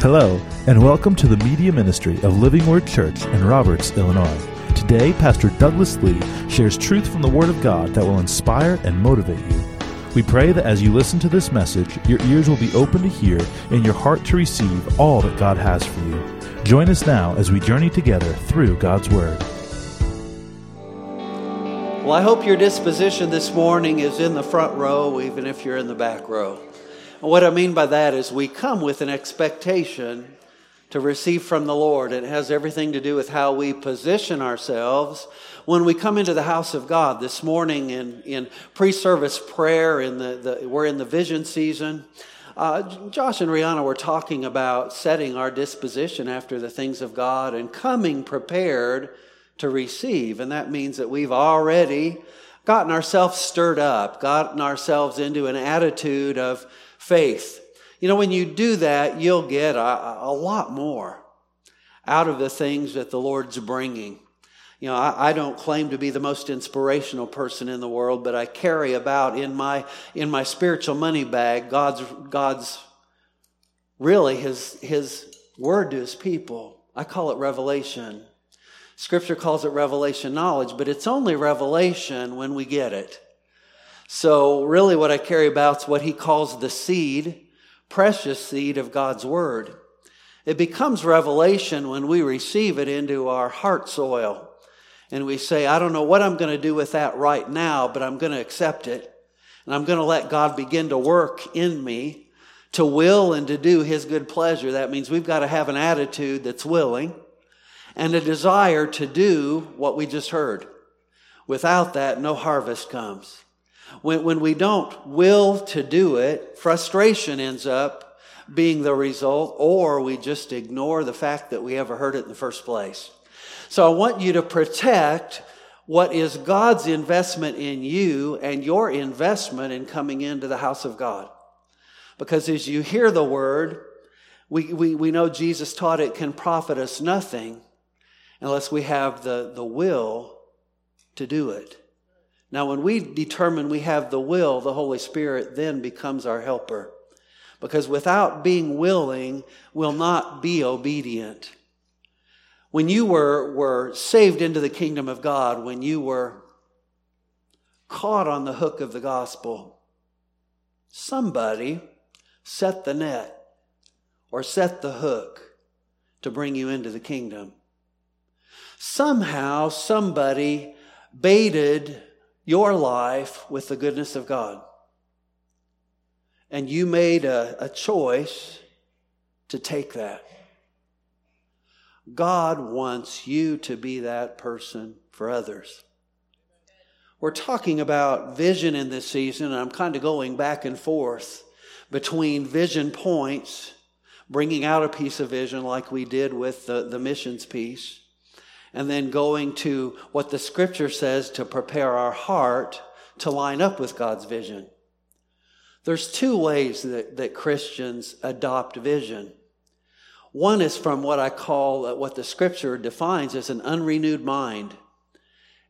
Hello, and welcome to the media ministry of Living Word Church in Roberts, Illinois. Today, Pastor Douglas Lee shares truth from the Word of God that will inspire and motivate you. We pray that as you listen to this message, your ears will be open to hear and your heart to receive all that God has for you. Join us now as we journey together through God's Word. Well, I hope your disposition this morning is in the front row, even if you're in the back row. And what I mean by that is we come with an expectation to receive from the Lord. It has everything to do with how we position ourselves when we come into the house of God. This morning in, in pre-service prayer, in the, the, we're in the vision season. Uh, Josh and Rihanna were talking about setting our disposition after the things of God and coming prepared to receive. And that means that we've already gotten ourselves stirred up, gotten ourselves into an attitude of faith. You know, when you do that, you'll get a, a lot more out of the things that the Lord's bringing. You know, I, I, don't claim to be the most inspirational person in the world, but I carry about in my in my spiritual money bag God's God's really his his word to his people. I call it revelation. Scripture calls it revelation knowledge, but it's only revelation when we get it. So, really, what I carry about is what he calls the seed, precious seed of God's Word. It becomes revelation when we receive it into our heart soil. And we say, I don't know what I'm going to do with that right now, but I'm going to accept it. And I'm going to let God begin to work in me to will and to do His good pleasure. That means we've got to have an attitude that's willing and a desire to do what we just heard. Without that, no harvest comes. When, when we don't will to do it, frustration ends up being the result, or we just ignore the fact that we ever heard it in the first place. So I want you to protect what is God's investment in you and your investment in coming into the house of God. Because as you hear the word, we, we, we know Jesus taught it can profit us nothing unless we have the, the will to do it. Now, when we determine we have the will, the Holy Spirit then becomes our helper. Because without being willing, we'll not be obedient. When you were, were saved into the kingdom of God, when you were caught on the hook of the gospel, somebody set the net or set the hook to bring you into the kingdom. Somehow, somebody baited your life with the goodness of God. And you made a, a choice to take that. God wants you to be that person for others. We're talking about vision in this season, and I'm kind of going back and forth between vision points, bringing out a piece of vision like we did with the, the missions piece, and then going to what the scripture says to prepare our heart to line up with God's vision. There's two ways that, that Christians adopt vision. One is from what I call uh, what the scripture defines as an unrenewed mind.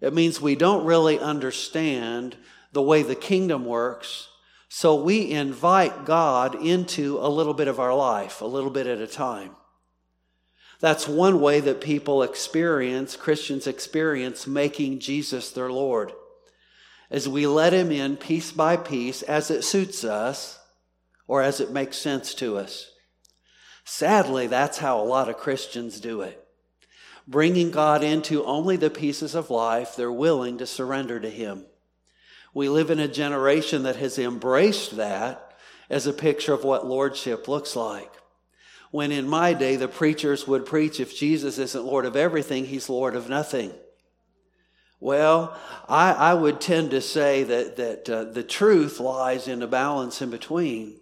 It means we don't really understand the way the kingdom works, so we invite God into a little bit of our life, a little bit at a time. That's one way that people experience, Christians experience making Jesus their Lord. As we let him in piece by piece as it suits us or as it makes sense to us. Sadly, that's how a lot of Christians do it. Bringing God into only the pieces of life they're willing to surrender to him. We live in a generation that has embraced that as a picture of what lordship looks like. When in my day, the preachers would preach if Jesus isn't Lord of everything, he's Lord of nothing. Well, I, I would tend to say that, that uh, the truth lies in a balance in between.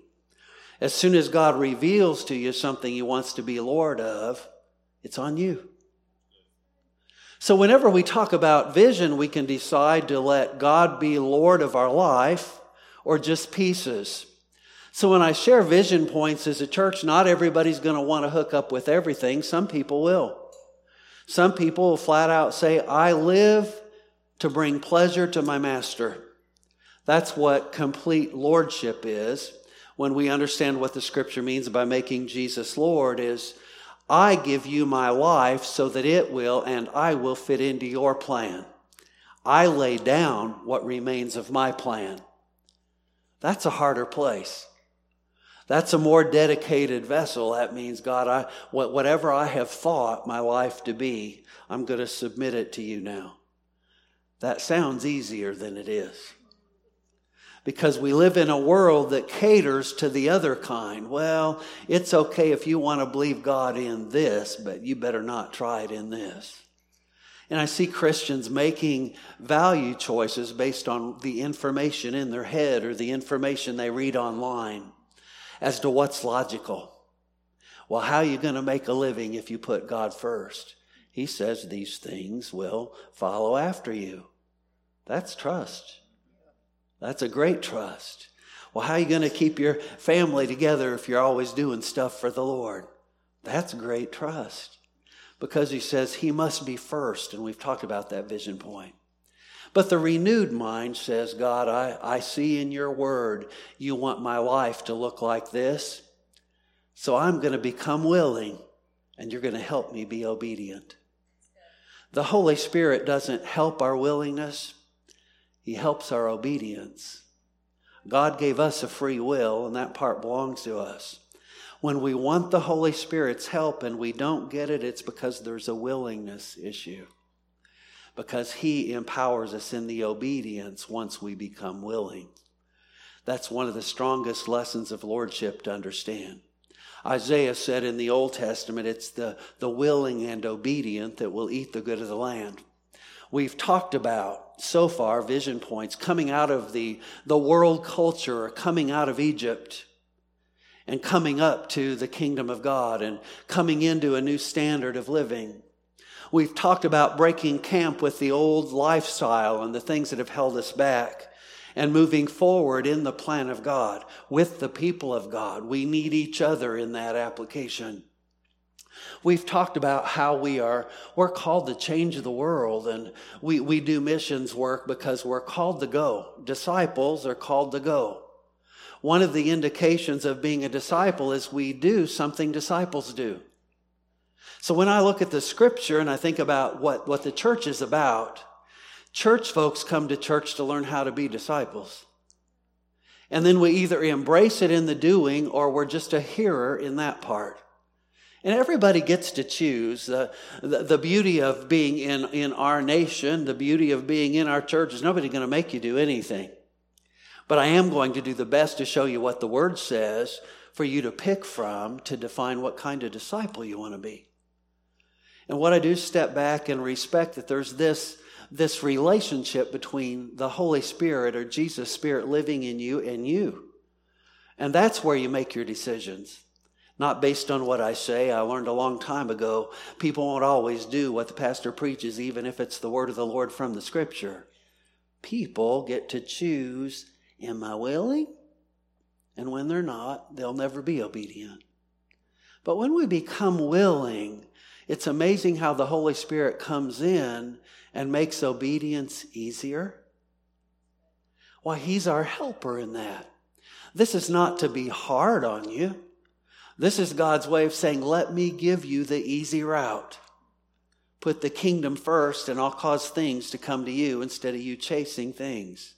As soon as God reveals to you something he wants to be Lord of, it's on you. So, whenever we talk about vision, we can decide to let God be Lord of our life or just pieces. So when I share vision points as a church, not everybody's going to want to hook up with everything. Some people will. Some people will flat out say, I live to bring pleasure to my master. That's what complete lordship is. when we understand what the scripture means by making Jesus Lord is I give you my life so that it will and I will fit into your plan. I lay down what remains of my plan. That's a harder place. That's a more dedicated vessel. That means, God, I, whatever I have thought my life to be, I'm going to submit it to you now. That sounds easier than it is because we live in a world that caters to the other kind. Well, it's okay if you want to believe God in this, but you better not try it in this. And I see Christians making value choices based on the information in their head or the information they read online as to what's logical. Well, how are you going to make a living if you put God first? He says these things will follow after you. That's trust. That's a great trust. Well, how are you going to keep your family together if you're always doing stuff for the Lord? That's great trust. Because he says he must be first, and we've talked about that vision point. But the renewed mind says, God, I, I see in your word you want my life to look like this. So I'm going to become willing, and you're going to help me be obedient. The Holy Spirit doesn't help our willingness, he helps our obedience. God gave us a free will, and that part belongs to us. When we want the Holy Spirit's help and we don't get it, it's because there's a willingness issue. Because He empowers us in the obedience once we become willing. That's one of the strongest lessons of Lordship to understand. Isaiah said in the Old Testament, it's the, the willing and obedient that will eat the good of the land. We've talked about so far vision points coming out of the, the world culture, coming out of Egypt, and coming up to the kingdom of God and coming into a new standard of living. We've talked about breaking camp with the old lifestyle and the things that have held us back and moving forward in the plan of God with the people of God. We need each other in that application. We've talked about how we are, we're called to change the world and we, we do missions work because we're called to go. Disciples are called to go. One of the indications of being a disciple is we do something disciples do. So when I look at the scripture and I think about what, what the church is about, church folks come to church to learn how to be disciples. And then we either embrace it in the doing or we're just a hearer in that part. And everybody gets to choose. Uh, the, the beauty of being in, in our nation, the beauty of being in our church is nobody going to make you do anything. But I am going to do the best to show you what the word says for you to pick from to define what kind of disciple you want to be. And what I do step back and respect that there's this, this relationship between the Holy Spirit or Jesus' Spirit living in you and you. And that's where you make your decisions not based on what I say. I learned a long time ago people won't always do what the pastor preaches, even if it's the word of the Lord from the scripture. People get to choose am I willing? And when they're not, they'll never be obedient. But when we become willing, it's amazing how the Holy Spirit comes in and makes obedience easier. Why, He's our helper in that. This is not to be hard on you. This is God's way of saying, let me give you the easy route. Put the kingdom first, and I'll cause things to come to you instead of you chasing things.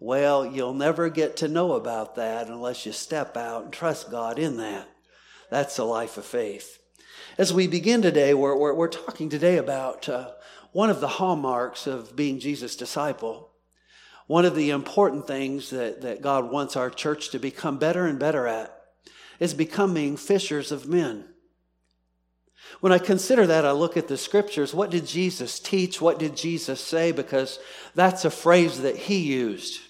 Well, you'll never get to know about that unless you step out and trust God in that. That's the life of faith. As we begin today, we're, we're, we're talking today about uh, one of the hallmarks of being Jesus' disciple. One of the important things that, that God wants our church to become better and better at is becoming fishers of men. When I consider that, I look at the scriptures. What did Jesus teach? What did Jesus say? Because that's a phrase that he used.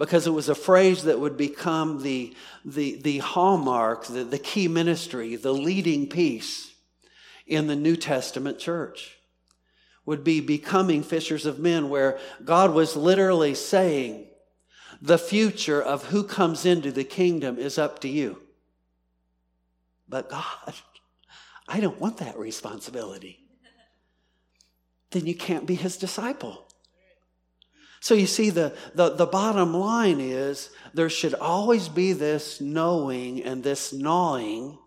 Because it was a phrase that would become the, the, the hallmark, the, the key ministry, the leading piece in the New Testament church. Would be becoming fishers of men, where God was literally saying, the future of who comes into the kingdom is up to you. But God, I don't want that responsibility. Then you can't be his disciple. So you see, the, the, the bottom line is there should always be this knowing and this gnawing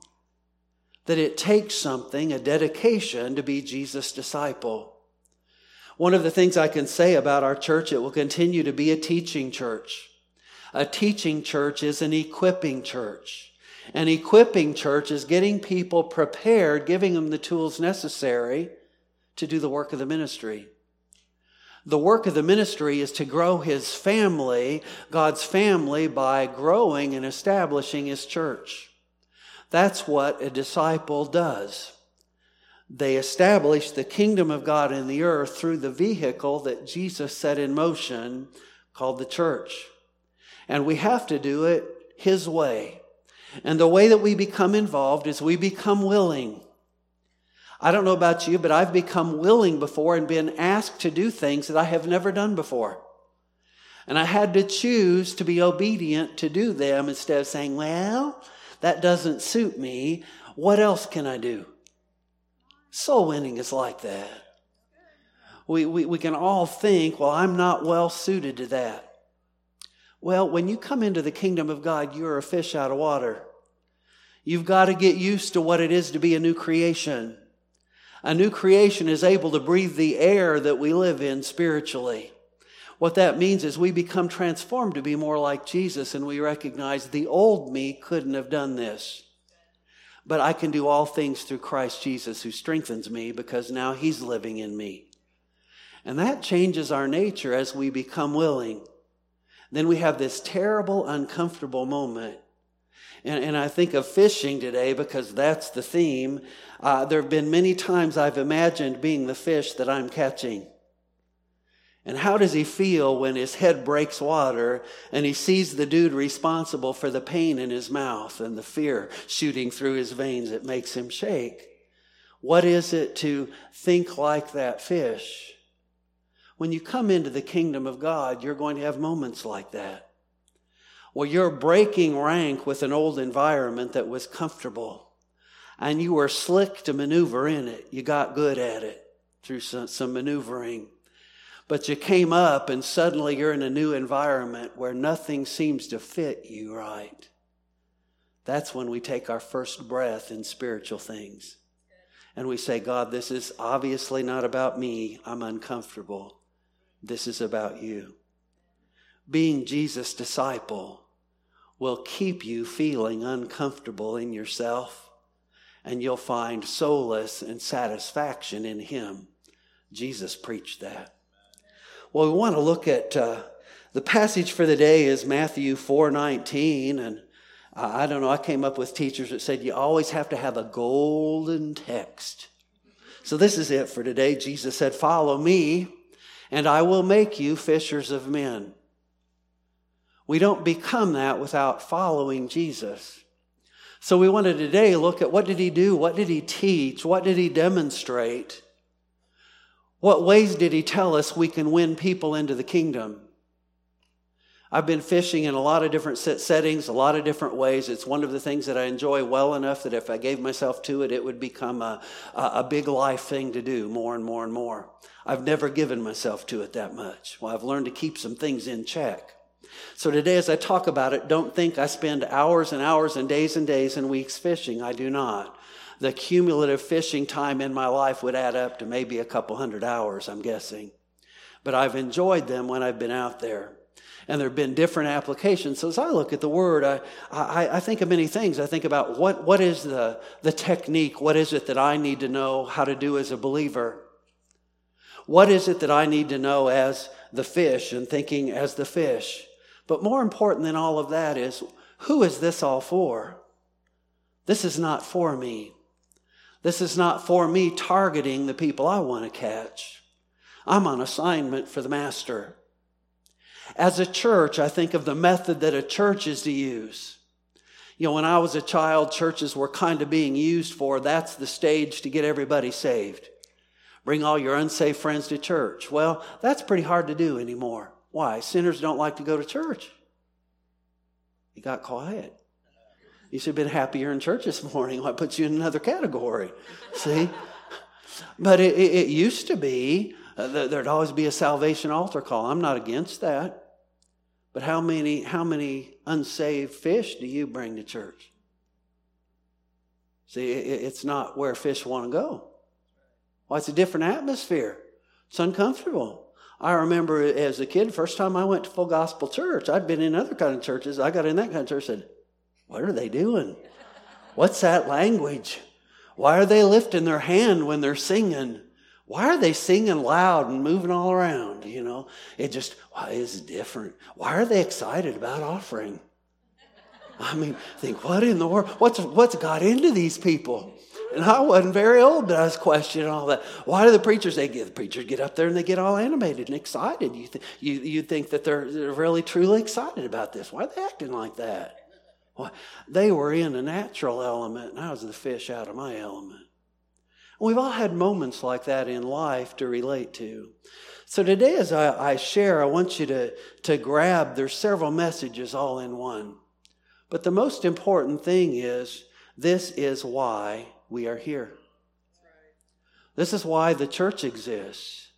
that it takes something, a dedication, to be Jesus' disciple. One of the things I can say about our church, it will continue to be a teaching church. A teaching church is an equipping church. An equipping church is getting people prepared, giving them the tools necessary to do the work of the ministry. The work of the ministry is to grow his family, God's family, by growing and establishing his church. That's what a disciple does. They establish the kingdom of God in the earth through the vehicle that Jesus set in motion called the church. And we have to do it his way. And the way that we become involved is we become willing. I don't know about you, but I've become willing before and been asked to do things that I have never done before. And I had to choose to be obedient to do them instead of saying, well, that doesn't suit me. What else can I do? Soul winning is like that. We, we, we can all think, well, I'm not well suited to that. Well, when you come into the kingdom of God, you're a fish out of water. You've got to get used to what it is to be a new creation. A new creation is able to breathe the air that we live in spiritually. What that means is we become transformed to be more like Jesus and we recognize the old me couldn't have done this. But I can do all things through Christ Jesus who strengthens me because now he's living in me. And that changes our nature as we become willing. Then we have this terrible, uncomfortable moment and, and I think of fishing today because that's the theme. Uh, there have been many times I've imagined being the fish that I'm catching. And how does he feel when his head breaks water and he sees the dude responsible for the pain in his mouth and the fear shooting through his veins? It makes him shake. What is it to think like that fish? When you come into the kingdom of God, you're going to have moments like that. Well, you're breaking rank with an old environment that was comfortable, and you were slick to maneuver in it. You got good at it through some, some maneuvering. But you came up, and suddenly you're in a new environment where nothing seems to fit you right. That's when we take our first breath in spiritual things. And we say, God, this is obviously not about me. I'm uncomfortable. This is about you. Being Jesus' disciple will keep you feeling uncomfortable in yourself, and you'll find solace and satisfaction in Him. Jesus preached that. Well, we want to look at uh, the passage for the day is Matthew 4:19, and uh, I don't know. I came up with teachers that said you always have to have a golden text. So this is it for today. Jesus said, "Follow me, and I will make you fishers of men." We don't become that without following Jesus. So we want to today look at what did he do? What did he teach? What did he demonstrate? What ways did he tell us we can win people into the kingdom? I've been fishing in a lot of different settings, a lot of different ways. It's one of the things that I enjoy well enough that if I gave myself to it, it would become a, a big life thing to do more and more and more. I've never given myself to it that much. Well, I've learned to keep some things in check. So today, as I talk about it, don't think I spend hours and hours and days and days and weeks fishing. I do not. The cumulative fishing time in my life would add up to maybe a couple hundred hours, I'm guessing. But I've enjoyed them when I've been out there. And there have been different applications. So as I look at the word, I, I, I think of many things. I think about what, what is the, the technique? What is it that I need to know how to do as a believer? What is it that I need to know as the fish and thinking as the fish? But more important than all of that is who is this all for? This is not for me. This is not for me targeting the people I want to catch. I'm on assignment for the master. As a church, I think of the method that a church is to use. You know, when I was a child, churches were kind of being used for that's the stage to get everybody saved. Bring all your unsaved friends to church. Well, that's pretty hard to do anymore. Why? Sinners don't like to go to church. He got quiet. You should have been happier in church this morning. I put you in another category. See? But it, it, it used to be uh, there'd always be a salvation altar call. I'm not against that. But how many, how many unsaved fish do you bring to church? See, it's not where fish want to go. Well, it's a different atmosphere. It's uncomfortable. I remember as a kid, first time I went to full gospel church, I'd been in other kind of churches. I got in that kind of church said, What are they doing? What's that language? Why are they lifting their hand when they're singing? Why are they singing loud and moving all around? You know, it just, why is different? Why are they excited about offering? I mean, think, what in the world? What's, what's got into these people? And I wasn't very old, but I was questioning all that. Why do the preachers, they get, the preachers get up there and they get all animated and excited? You, th- you, you think that they're, they're really, truly excited about this. Why are they acting like that? Well, they were in a natural element, and I was the fish out of my element. We've all had moments like that in life to relate to. So today, as I, I share, I want you to, to grab, there's several messages all in one. But the most important thing is this is why we are here. This is why the church exists.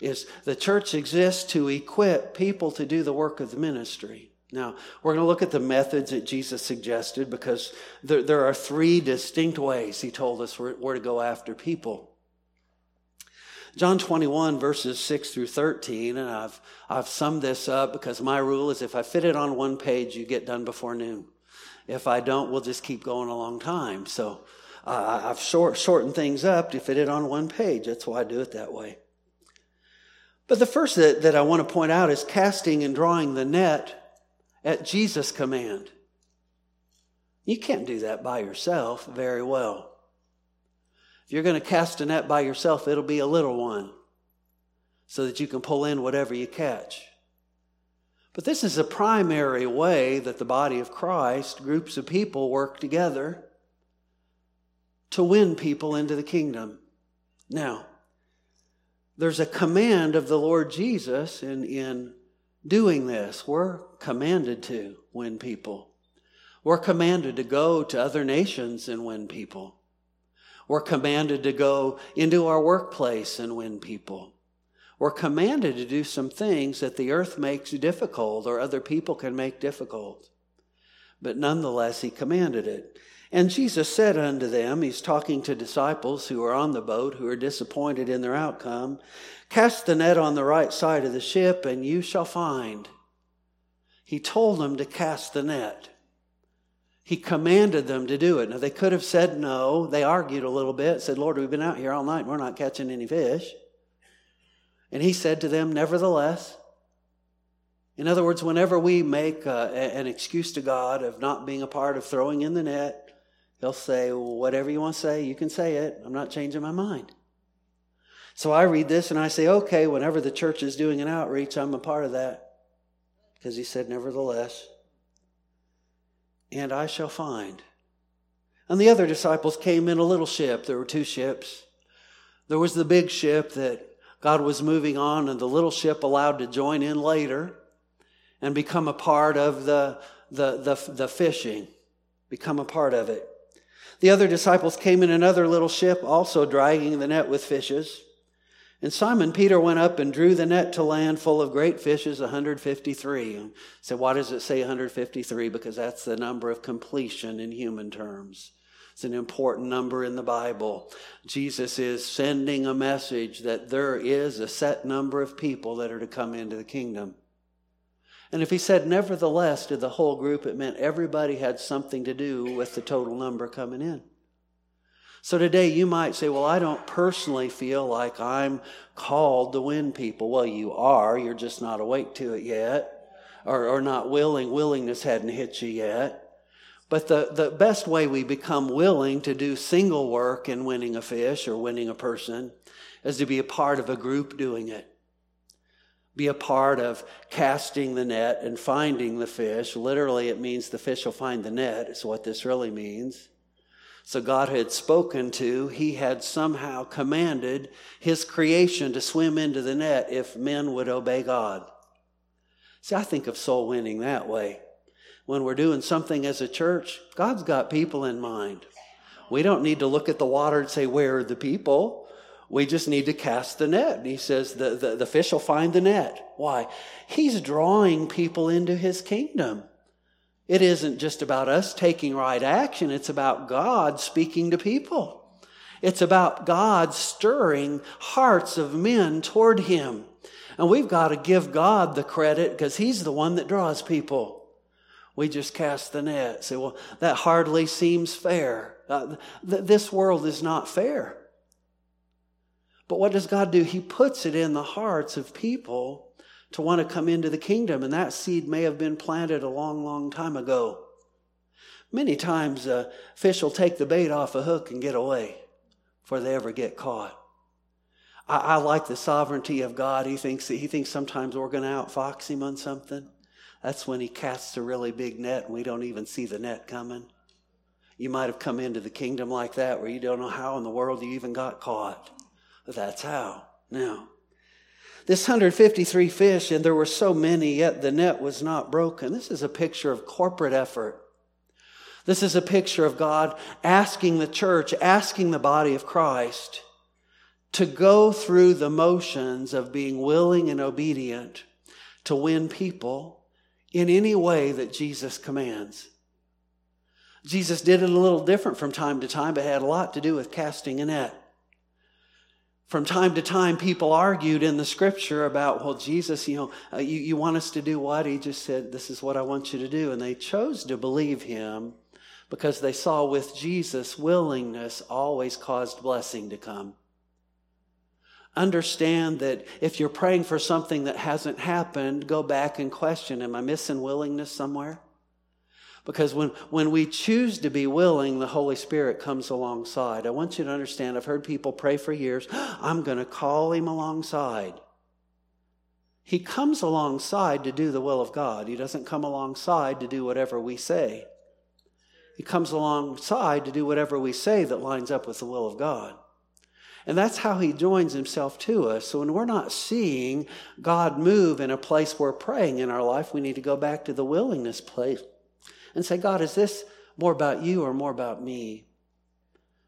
Is the church exists to equip people to do the work of the ministry. Now, we're going to look at the methods that Jesus suggested because there, there are three distinct ways he told us where, where to go after people. John 21 verses 6 through 13, and I've, I've summed this up because my rule is if I fit it on one page, you get done before noon. If I don't, we'll just keep going a long time. So uh, I've short, shortened things up to fit it on one page. That's why I do it that way. But the first that, that I want to point out is casting and drawing the net at Jesus' command. You can't do that by yourself very well. If you're going to cast a net by yourself, it'll be a little one so that you can pull in whatever you catch. But this is a primary way that the body of Christ, groups of people, work together to win people into the kingdom. Now, there's a command of the Lord Jesus in, in doing this. We're commanded to win people. We're commanded to go to other nations and win people. We're commanded to go into our workplace and win people. We're commanded to do some things that the earth makes difficult or other people can make difficult. But nonetheless, he commanded it. And Jesus said unto them, He's talking to disciples who are on the boat, who are disappointed in their outcome, Cast the net on the right side of the ship, and you shall find. He told them to cast the net. He commanded them to do it. Now, they could have said no. They argued a little bit, said, Lord, we've been out here all night and we're not catching any fish. And he said to them, Nevertheless, in other words, whenever we make uh, an excuse to God of not being a part of throwing in the net, He'll say, Whatever you want to say, you can say it. I'm not changing my mind. So I read this and I say, Okay, whenever the church is doing an outreach, I'm a part of that. Because He said, Nevertheless, and I shall find. And the other disciples came in a little ship. There were two ships. There was the big ship that God was moving on, and the little ship allowed to join in later and become a part of the, the, the, the fishing, become a part of it. The other disciples came in another little ship, also dragging the net with fishes. And Simon Peter went up and drew the net to land full of great fishes, 153. And said, why does it say 153? Because that's the number of completion in human terms. It's an important number in the Bible. Jesus is sending a message that there is a set number of people that are to come into the kingdom. And if he said nevertheless to the whole group, it meant everybody had something to do with the total number coming in. So today you might say, well, I don't personally feel like I'm called to win people. Well, you are. You're just not awake to it yet or, or not willing. Willingness hadn't hit you yet. But the, the best way we become willing to do single work in winning a fish or winning a person is to be a part of a group doing it. Be a part of casting the net and finding the fish. Literally, it means the fish will find the net, is what this really means. So God had spoken to, He had somehow commanded His creation to swim into the net if men would obey God. See, I think of soul winning that way when we're doing something as a church, God's got people in mind. We don't need to look at the water and say, Where are the people? We just need to cast the net. And he says the, the, the fish will find the net. Why? He's drawing people into his kingdom. It isn't just about us taking right action, it's about God speaking to people. It's about God stirring hearts of men toward Him. And we've got to give God the credit because He's the one that draws people. We just cast the net. Say, well, that hardly seems fair. Uh, th- this world is not fair. But what does God do? He puts it in the hearts of people to want to come into the kingdom, and that seed may have been planted a long, long time ago. Many times a fish will take the bait off a hook and get away before they ever get caught. I, I like the sovereignty of God. He thinks that he thinks sometimes we're going to outfox him on something. That's when he casts a really big net and we don't even see the net coming. You might have come into the kingdom like that where you don't know how in the world you even got caught. That's how. Now, this 153 fish, and there were so many, yet the net was not broken. This is a picture of corporate effort. This is a picture of God asking the church, asking the body of Christ to go through the motions of being willing and obedient to win people in any way that Jesus commands. Jesus did it a little different from time to time, but had a lot to do with casting a net. From time to time, people argued in the scripture about, well, Jesus, you know, uh, you, you want us to do what? He just said, this is what I want you to do. And they chose to believe him because they saw with Jesus, willingness always caused blessing to come. Understand that if you're praying for something that hasn't happened, go back and question, am I missing willingness somewhere? Because when, when we choose to be willing, the Holy Spirit comes alongside. I want you to understand, I've heard people pray for years, I'm going to call him alongside. He comes alongside to do the will of God. He doesn't come alongside to do whatever we say. He comes alongside to do whatever we say that lines up with the will of God. And that's how he joins himself to us. So when we're not seeing God move in a place we're praying in our life, we need to go back to the willingness place and say, God, is this more about you or more about me?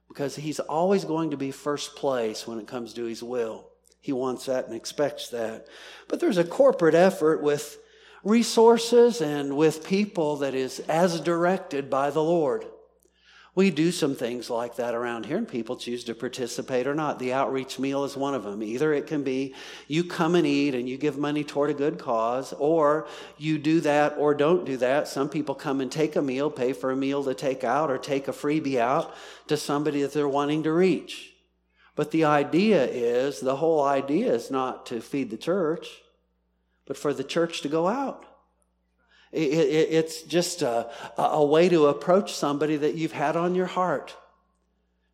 Because he's always going to be first place when it comes to his will. He wants that and expects that. But there's a corporate effort with resources and with people that is as directed by the Lord. We do some things like that around here, and people choose to participate or not. The outreach meal is one of them. Either it can be you come and eat and you give money toward a good cause, or you do that or don't do that. Some people come and take a meal, pay for a meal to take out, or take a freebie out to somebody that they're wanting to reach. But the idea is the whole idea is not to feed the church, but for the church to go out. It's just a, a way to approach somebody that you've had on your heart.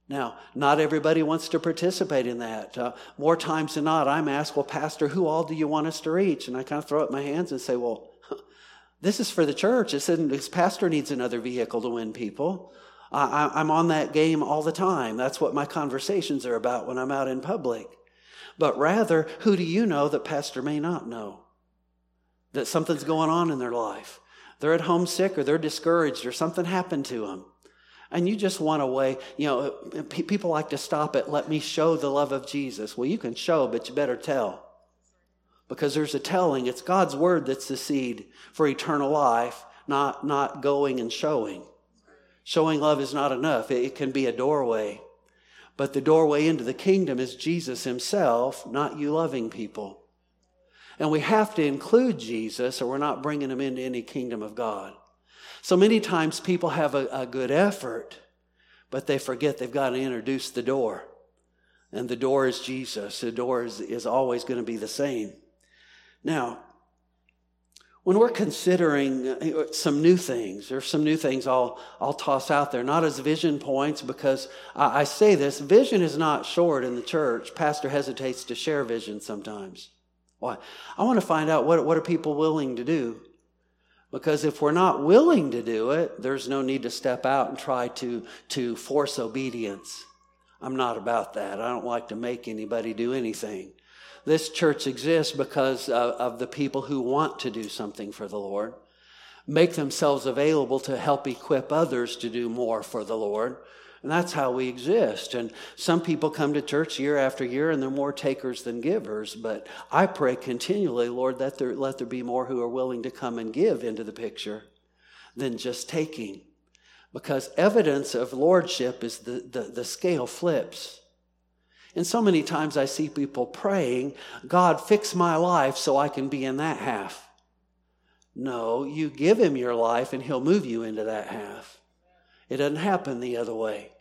Now, not everybody wants to participate in that. Uh, more times than not, I'm asked, Well, Pastor, who all do you want us to reach? And I kind of throw up my hands and say, Well, this is for the church. This, this pastor needs another vehicle to win people. I, I'm on that game all the time. That's what my conversations are about when I'm out in public. But rather, who do you know that pastor may not know? That something's going on in their life. They're at home sick or they're discouraged or something happened to them. And you just want a way, you know, people like to stop at, let me show the love of Jesus. Well, you can show, but you better tell. Because there's a telling. It's God's word that's the seed for eternal life, not, not going and showing. Showing love is not enough. It, it can be a doorway. But the doorway into the kingdom is Jesus himself, not you loving people. And we have to include Jesus or we're not bringing him into any kingdom of God. So many times people have a, a good effort, but they forget they've got to introduce the door. And the door is Jesus. The door is, is always going to be the same. Now, when we're considering uh, some new things, there's some new things I'll, I'll toss out there, not as vision points, because I, I say this vision is not short in the church. Pastor hesitates to share vision sometimes. Why? I want to find out what, what are people willing to do. Because if we're not willing to do it, there's no need to step out and try to, to force obedience. I'm not about that. I don't like to make anybody do anything. This church exists because of, of the people who want to do something for the Lord, make themselves available to help equip others to do more for the Lord. And that's how we exist. And some people come to church year after year and they're more takers than givers. But I pray continually, Lord, that there, let there be more who are willing to come and give into the picture than just taking. Because evidence of lordship is the, the, the scale flips. And so many times I see people praying, God, fix my life so I can be in that half. No, you give him your life and he'll move you into that half. It doesn't happen the other way.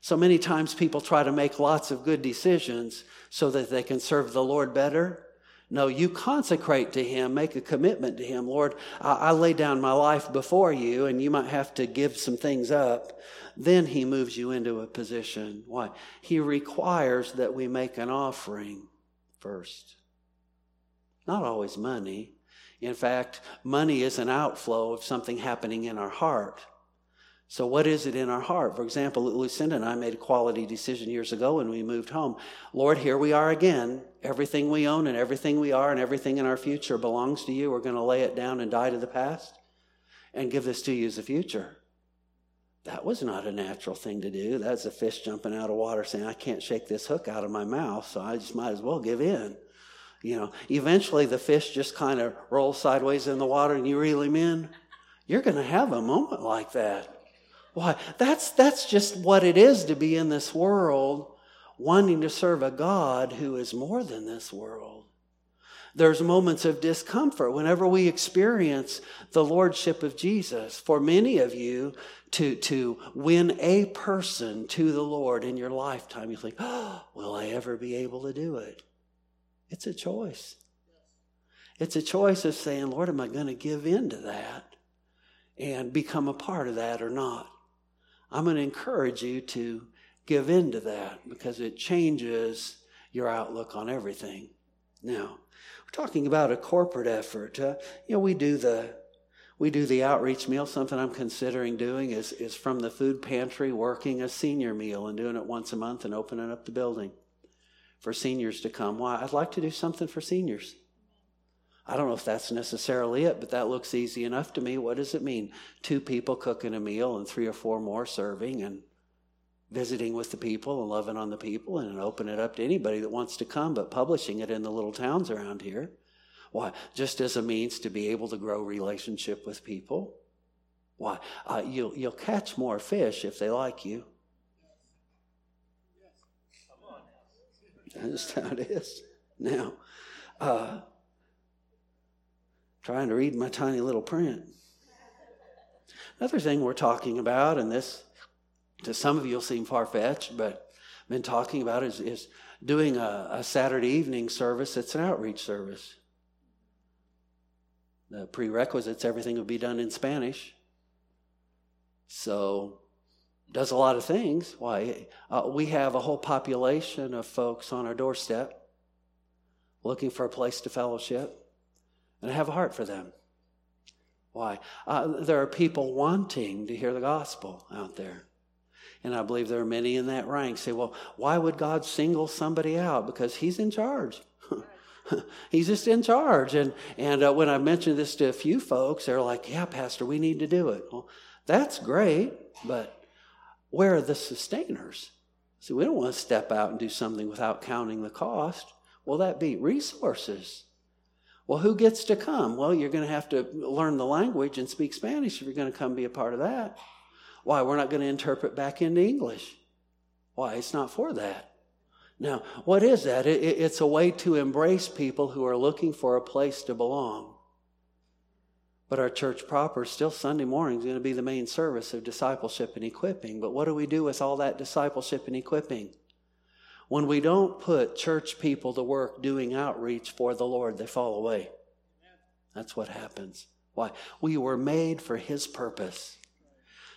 So many times people try to make lots of good decisions so that they can serve the Lord better. No, you consecrate to Him, make a commitment to Him. Lord, I, I, lay down my life before you, and you might have to give some things up. Then He moves you into a position. Why? He requires that we make an offering first. Not always money. In fact, money is an outflow of something happening in our heart. So, what is it in our heart? For example, Lucinda and I made a quality decision years ago when we moved home. Lord, here we are again. Everything we own and everything we are and everything in our future belongs to you. We're going to lay it down and die to the past and give this to you as a future. That was not a natural thing to do. That's a fish jumping out of water saying, I can't shake this hook out of my mouth, so I just might as well give in. You know, eventually the fish just kind of rolls sideways in the water and you reel him in. You're going to have a moment like that. Why? That's, that's just what it is to be in this world, wanting to serve a God who is more than this world. There's moments of discomfort whenever we experience the Lordship of Jesus. For many of you, to, to win a person to the Lord in your lifetime, you think, oh, will I ever be able to do it? It's a choice. It's a choice of saying, Lord, am I going to give in to that and become a part of that or not? I'm going to encourage you to give in to that because it changes your outlook on everything. Now, we're talking about a corporate effort. Uh, you know, we do the we do the outreach meal. Something I'm considering doing is is from the food pantry, working a senior meal and doing it once a month and opening up the building for seniors to come. Why? I'd like to do something for seniors. I don't know if that's necessarily it, but that looks easy enough to me. What does it mean? Two people cooking a meal and three or four more serving and visiting with the people and loving on the people and open it up to anybody that wants to come, but publishing it in the little towns around here. Why? Just as a means to be able to grow relationship with people. Why? Uh, you'll, you'll catch more fish if they like you. That's how it is. Now, uh, trying to read my tiny little print. Another thing we're talking about, and this to some of you will seem far fetched, but I've been talking about is, is doing a, a Saturday evening service. It's an outreach service. The prerequisites, everything will be done in Spanish. So, does a lot of things. Why? Uh, we have a whole population of folks on our doorstep looking for a place to fellowship and I have a heart for them. Why? Uh, there are people wanting to hear the gospel out there. And I believe there are many in that rank say, well, why would God single somebody out? Because He's in charge. He's just in charge. And, and uh, when I mentioned this to a few folks, they're like, yeah, Pastor, we need to do it. Well, that's great, but where are the sustainers? See, we don't want to step out and do something without counting the cost. Will that be resources? Well, who gets to come? Well, you're going to have to learn the language and speak Spanish if you're going to come be a part of that. Why? We're not going to interpret back into English. Why? It's not for that. Now, what is that? It, it, it's a way to embrace people who are looking for a place to belong. But our church proper, still Sunday morning, is going to be the main service of discipleship and equipping. But what do we do with all that discipleship and equipping? When we don't put church people to work doing outreach for the Lord, they fall away. That's what happens. Why? We were made for His purpose.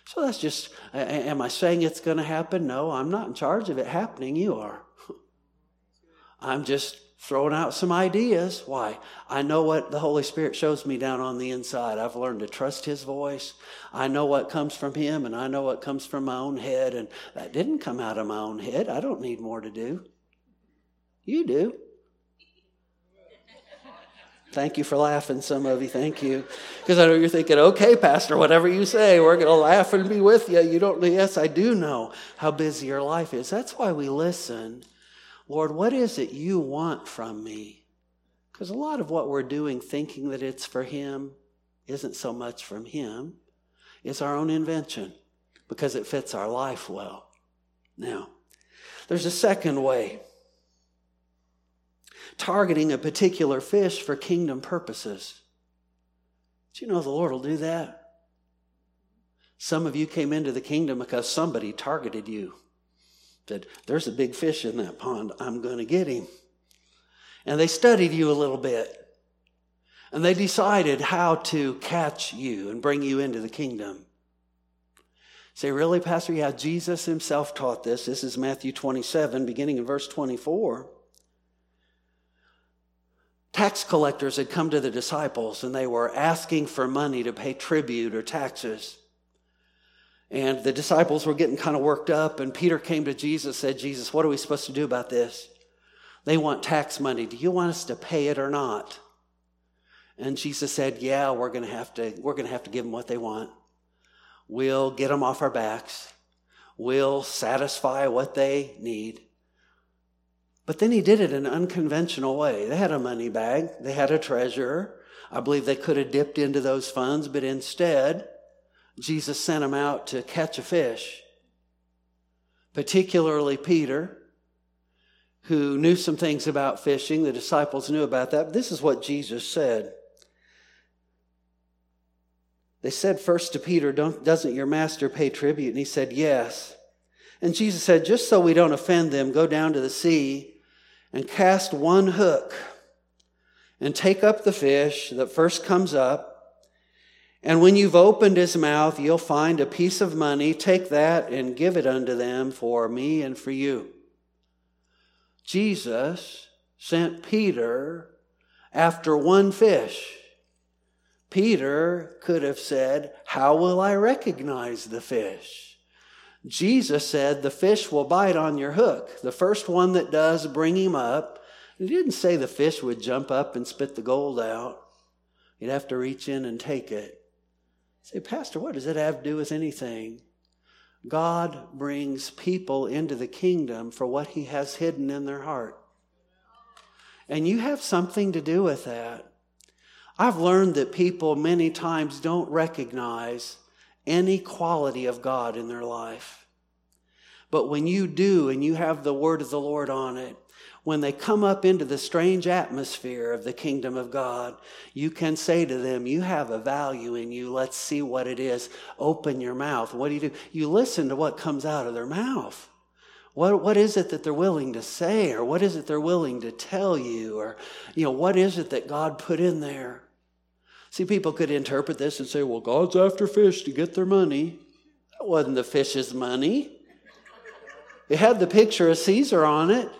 So that's just, am I saying it's going to happen? No, I'm not in charge of it happening. You are. I'm just throwing out some ideas. Why? I know what the Holy Spirit shows me down on the inside. I've learned to trust His voice. I know what comes from Him, and I know what comes from my own head. And that didn't come out of my own head. I don't need more to do. You do. Thank you for laughing, some of you. Thank you. Because I know you're thinking, okay, Pastor, whatever you say, we're going to laugh and be with you. You don't, yes, I do know how busy your life is. That's why we listen. Lord, what is it you want from me? Because a lot of what we're doing, thinking that it's for Him, isn't so much from Him. It's our own invention because it fits our life well. Now, there's a second way targeting a particular fish for kingdom purposes. Do you know the Lord will do that? Some of you came into the kingdom because somebody targeted you. Said, There's a big fish in that pond. I'm going to get him. And they studied you a little bit. And they decided how to catch you and bring you into the kingdom. Say, really, Pastor? Yeah, Jesus himself taught this. This is Matthew 27, beginning in verse 24 tax collectors had come to the disciples and they were asking for money to pay tribute or taxes. And the disciples were getting kind of worked up, and Peter came to Jesus said, Jesus, what are we supposed to do about this? They want tax money. Do you want us to pay it or not? And Jesus said, Yeah, we're gonna have to, we're gonna have to give them what they want. We'll get them off our backs. We'll satisfy what they need. But then he did it in an unconventional way. They had a money bag, they had a treasurer. I believe they could have dipped into those funds, but instead, Jesus sent them out to catch a fish, particularly Peter, who knew some things about fishing. The disciples knew about that. This is what Jesus said. They said first to Peter, Doesn't your master pay tribute? And he said, Yes. And Jesus said, Just so we don't offend them, go down to the sea and cast one hook and take up the fish that first comes up. And when you've opened his mouth, you'll find a piece of money. Take that and give it unto them for me and for you. Jesus sent Peter after one fish. Peter could have said, How will I recognize the fish? Jesus said, The fish will bite on your hook. The first one that does, bring him up. He didn't say the fish would jump up and spit the gold out. You'd have to reach in and take it. Say, Pastor, what does it have to do with anything? God brings people into the kingdom for what he has hidden in their heart. And you have something to do with that. I've learned that people many times don't recognize any quality of God in their life. But when you do and you have the word of the Lord on it, when they come up into the strange atmosphere of the kingdom of God, you can say to them, You have a value in you. Let's see what it is. Open your mouth. What do you do? You listen to what comes out of their mouth. What, what is it that they're willing to say, or what is it they're willing to tell you, or you know, what is it that God put in there? See, people could interpret this and say, well, God's after fish to get their money. That wasn't the fish's money. It had the picture of Caesar on it.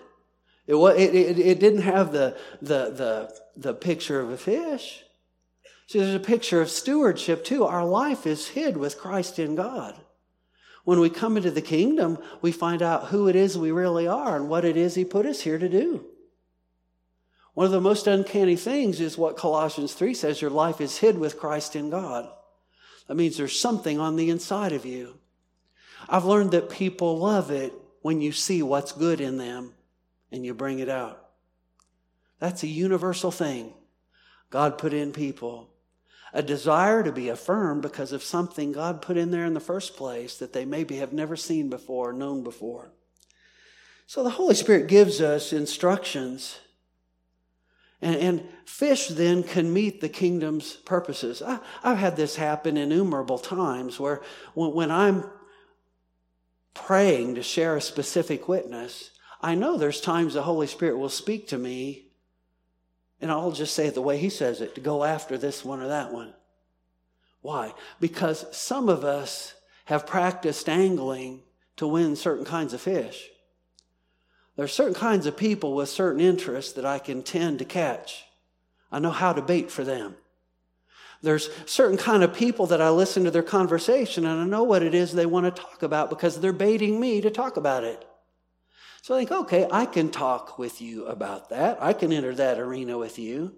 It, it, it, didn't have the, the, the, the picture of a fish. See, there's a picture of stewardship too. Our life is hid with Christ in God. When we come into the kingdom, we find out who it is we really are and what it is He put us here to do. One of the most uncanny things is what Colossians 3 says your life is hid with Christ in God. That means there's something on the inside of you. I've learned that people love it when you see what's good in them and you bring it out. That's a universal thing God put in people. A desire to be affirmed because of something God put in there in the first place that they maybe have never seen before, known before. So the Holy Spirit gives us instructions and, and, fish then can meet the kingdom's purposes. I, have had this happen innumerable times where when, when I'm praying to share a specific witness, I know there's times the Holy Spirit will speak to me, and I'll just say it the way He says it to go after this one or that one. Why? Because some of us have practiced angling to win certain kinds of fish. There are certain kinds of people with certain interests that I can tend to catch. I know how to bait for them. There's certain kind of people that I listen to their conversation and I know what it is they want to talk about because they're baiting me to talk about it. So I think, okay, I can talk with you about that. I can enter that arena with you.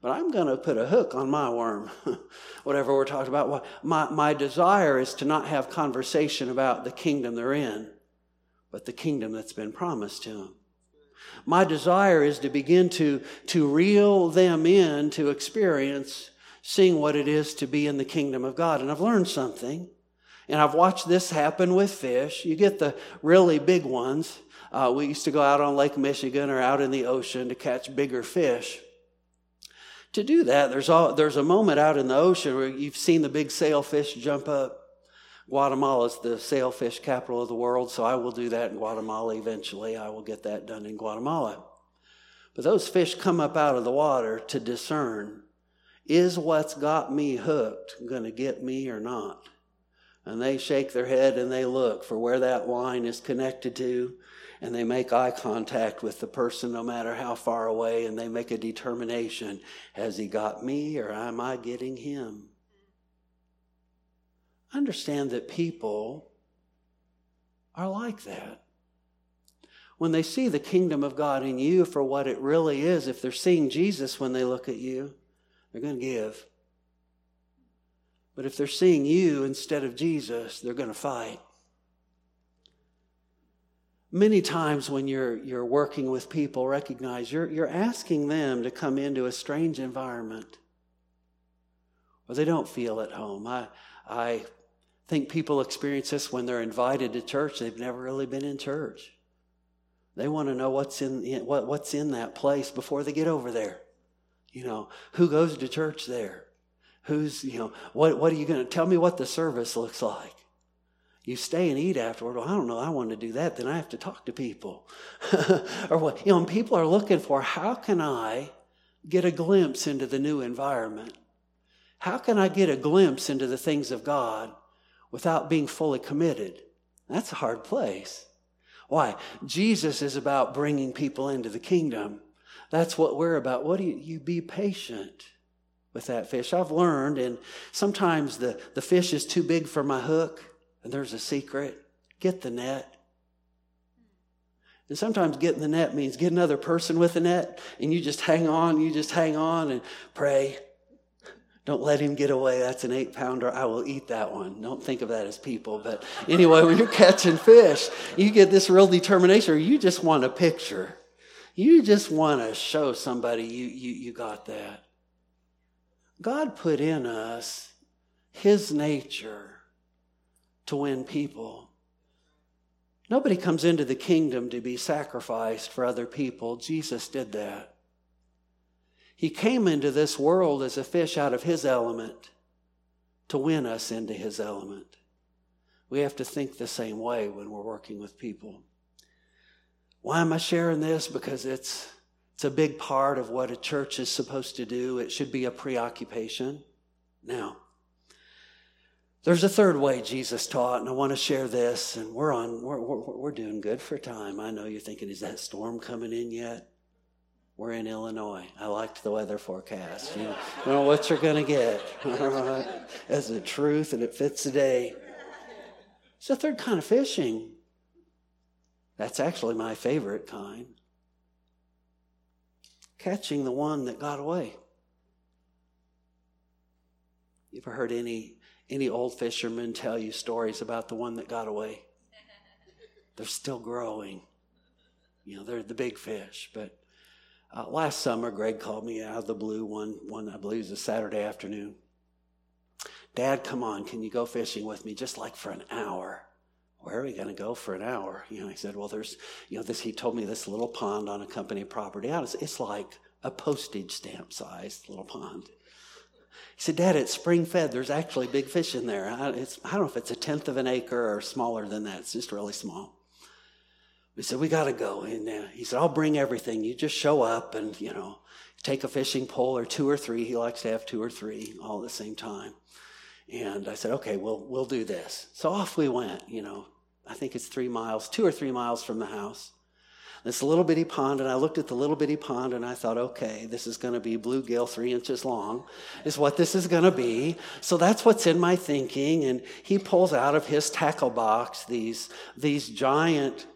but I'm going to put a hook on my worm, whatever we're talking about. My, my desire is to not have conversation about the kingdom they're in, but the kingdom that's been promised to them. My desire is to begin to, to reel them in to experience seeing what it is to be in the kingdom of God. And I've learned something. And I've watched this happen with fish. You get the really big ones. Uh, we used to go out on Lake Michigan or out in the ocean to catch bigger fish to do that, there's, all, there's a moment out in the ocean where you've seen the big sailfish jump up. Guatemala is the sailfish capital of the world, so I will do that in Guatemala eventually. I will get that done in Guatemala. But those fish come up out of the water to discern is what's got me hooked going to get me or not? And they shake their head and they look for where that line is connected to and they make eye contact with the person no matter how far away and they make a determination has he got me or am I getting him? Understand that people are like that. When they see the kingdom of God in you for what it really is, if they're seeing Jesus when they look at you, they're going to give. But if they're seeing you instead of Jesus, they're going to fight many times when you're, you're working with people, recognize you're, you're asking them to come into a strange environment where they don't feel at home. I, I think people experience this when they're invited to church. They've never really been in church. They want to know what's in, what, what's in that place before they get over there. You know, who goes to church there? Who's, you know, what, what are you going to tell me what the service looks like? You stay and eat afterward. Well, I don't know. I want to do that. Then I have to talk to people. or what? You know, people are looking for how can I get a glimpse into the new environment? How can I get a glimpse into the things of God without being fully committed? That's a hard place. Why? Jesus is about bringing people into the kingdom. That's what we're about. What do you, you be patient with that fish? I've learned, and sometimes the, the fish is too big for my hook. And there's a secret get the net. And sometimes getting the net means get another person with the net and you just hang on, you just hang on and pray. Don't let him get away. That's an eight pounder. I will eat that one. Don't think of that as people. But anyway, when you're catching fish, you get this real determination, or you just want a picture. You just want to show somebody you, you, you got that. God put in us his nature to win people. Nobody comes into the kingdom to be sacrificed for other people. Jesus did that. He came into this world as a fish out of his element to win us into his element. We have to think the same way when we're working with people. Why am I sharing this? Because it's, it's a big part of what a church is supposed to do. It should be a preoccupation. Now, there's a third way Jesus taught, and I want to share this. And we're on, we're, we're, we're doing good for time. I know you're thinking, is that storm coming in yet? We're in Illinois. I liked the weather forecast. You know, what you're going to get. As the truth, and it fits today. It's the third kind of fishing. That's actually my favorite kind. Catching the one that got away. You ever heard any any old fishermen tell you stories about the one that got away? They're still growing. You know, they're the big fish. But uh, last summer, Greg called me out of the blue one, one, I believe it was a Saturday afternoon. Dad, come on, can you go fishing with me just like for an hour? Where are we going to go for an hour? You know, he said, well, there's, you know, this, he told me this little pond on a company property out. It's, it's like a postage stamp sized little pond. He said, Dad, it's spring fed. There's actually big fish in there. I, I, don't know if it's a tenth of an acre or smaller than that. It's just really small. We said, We got to go. And uh, he said, I'll bring everything. You just show up and, you know, take a fishing pole or two or three. He likes to have two or three all at the same time. And I said, Okay, we'll, we'll do this. So off we went, you know. I think it's three miles, two or three miles from the house this little bitty pond, and I looked at the little bitty pond and I thought, okay, this is going to be bluegill three inches long, is what this is going to be. So that's what's in my thinking. And he pulls out of his tackle box these, these giant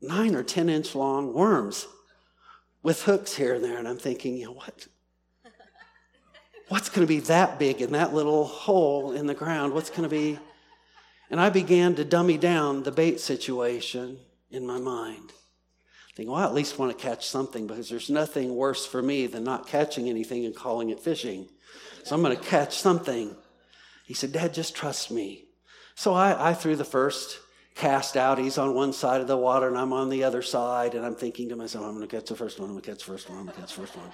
nine or 10 inch long worms with hooks here and there. And I'm thinking, you know what? what's going to be that big in that little hole in the ground? What's going to be? And I began to dummy down the bait situation in my mind. Think, well, I at least want to catch something because there's nothing worse for me than not catching anything and calling it fishing. So I'm going to catch something. He said, Dad, just trust me. So I, I threw the first cast out. He's on one side of the water and I'm on the other side. And I'm thinking to myself, I'm going to catch the first one, I'm going to catch the first one, I'm going to catch the first one.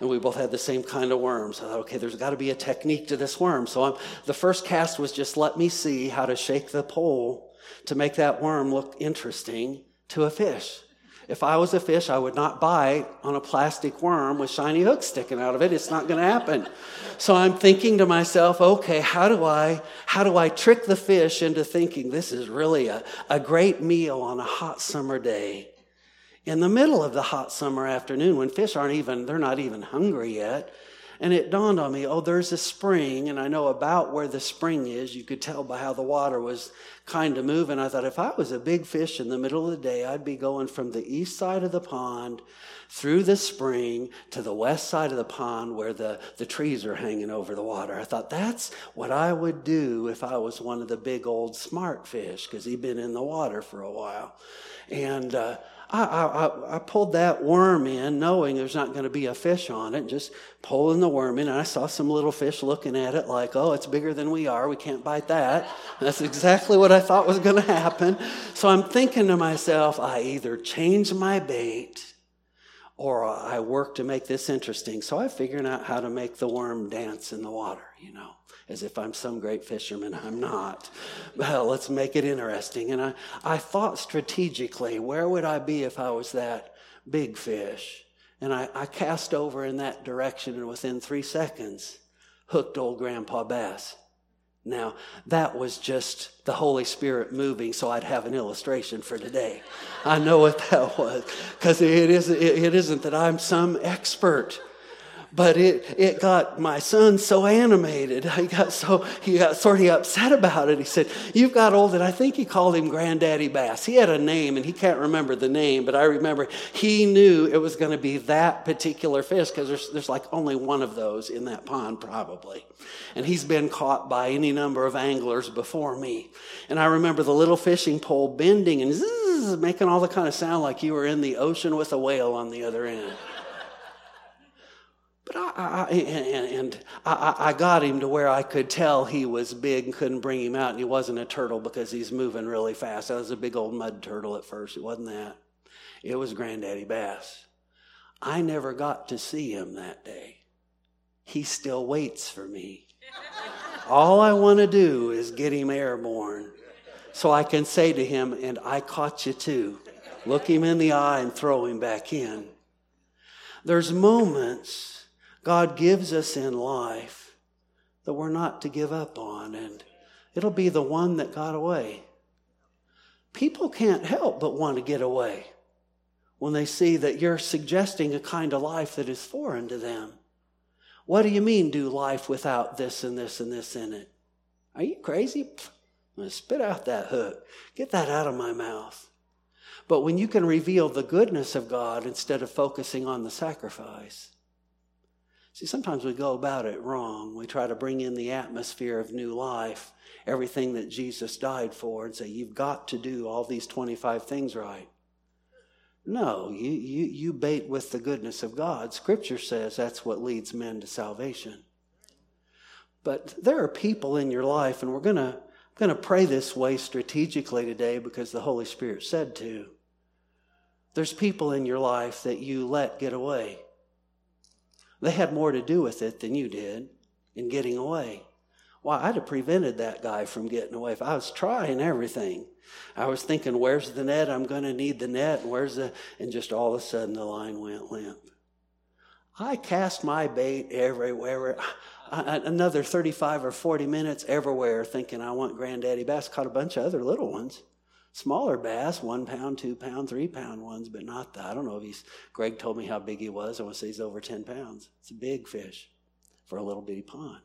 And we both had the same kind of worms. I thought, okay, there's got to be a technique to this worm. So I'm, the first cast was just let me see how to shake the pole to make that worm look interesting to a fish. If I was a fish, I would not bite on a plastic worm with shiny hooks sticking out of it. It's not going to happen. So I'm thinking to myself, okay, how do I, how do I trick the fish into thinking this is really a, a great meal on a hot summer day? In the middle of the hot summer afternoon when fish aren't even, they're not even hungry yet. And it dawned on me, oh, there's a spring, and I know about where the spring is. You could tell by how the water was kind of moving. I thought if I was a big fish in the middle of the day, I'd be going from the east side of the pond through the spring to the west side of the pond where the, the trees are hanging over the water. I thought that's what I would do if I was one of the big old smart fish, because he'd been in the water for a while. And, uh, I, I, I, pulled that worm in knowing there's not going to be a fish on it, just pulling the worm in. And I saw some little fish looking at it like, oh, it's bigger than we are. We can't bite that. That's exactly what I thought was going to happen. So I'm thinking to myself, I either change my bait or I work to make this interesting. So I figured out how to make the worm dance in the water, you know as if I'm some great fisherman. I'm not. Well, let's make it interesting. And I, I thought strategically, where would I be if I was that big fish? And I, I cast over in that direction, and within three seconds, hooked old Grandpa Bass. Now, that was just the Holy Spirit moving, so I'd have an illustration for today. I know what that was, because it isn't, it isn't that I'm some expert but it, it got my son so animated. He got so, he got sort of upset about it. He said, You've got old, and I think he called him Granddaddy Bass. He had a name, and he can't remember the name, but I remember he knew it was going to be that particular fish because there's, there's like only one of those in that pond, probably. And he's been caught by any number of anglers before me. And I remember the little fishing pole bending and zzz, making all the kind of sound like you were in the ocean with a whale on the other end. But I, I and, I, I, got him to where I could tell he was big and couldn't bring him out, and he wasn't a turtle because he's moving really fast. I was a big old mud turtle at first. It wasn't that. It was Granddaddy Bass. I never got to see him that day. He still waits for me. All I want to do is get him airborne so I can say to him, and I caught you too. Look him in the eye and throw him back in. There's moments God gives us in life that we're not to give up on, and it'll be the one that got away. People can't help but want to get away when they see that you're suggesting a kind of life that is foreign to them. What do you mean, do life without this and this and this in it? Are you crazy? I'm going to spit out that hook. Get that out of my mouth. But when you can reveal the goodness of God instead of focusing on the sacrifice, See, sometimes we go about it wrong. We try to bring in the atmosphere of new life, everything that Jesus died for, and say, you've got to do all these 25 things right. No, you, you, you bait with the goodness of God. Scripture says that's what leads men to salvation. But there are people in your life, and we're going to going to pray this way strategically today because the Holy Spirit said to. There's people in your life that you let get away. They had more to do with it than you did in getting away. Why, I'd have prevented that guy from getting away. If I was trying everything, I was thinking, where's the net? I'm going to need the net. And where's the, and just all of a sudden the line went limp. I cast my bait everywhere. Another 35 or 40 minutes everywhere thinking I want granddaddy bass. Caught a bunch of other little ones. Smaller bass, one pound, two pound, three pound ones, but not. I don't know if he's, Greg told me how big he was. I want to say he's over 10 pounds. It's a big fish for a little bitty pond.